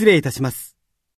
失礼いたします。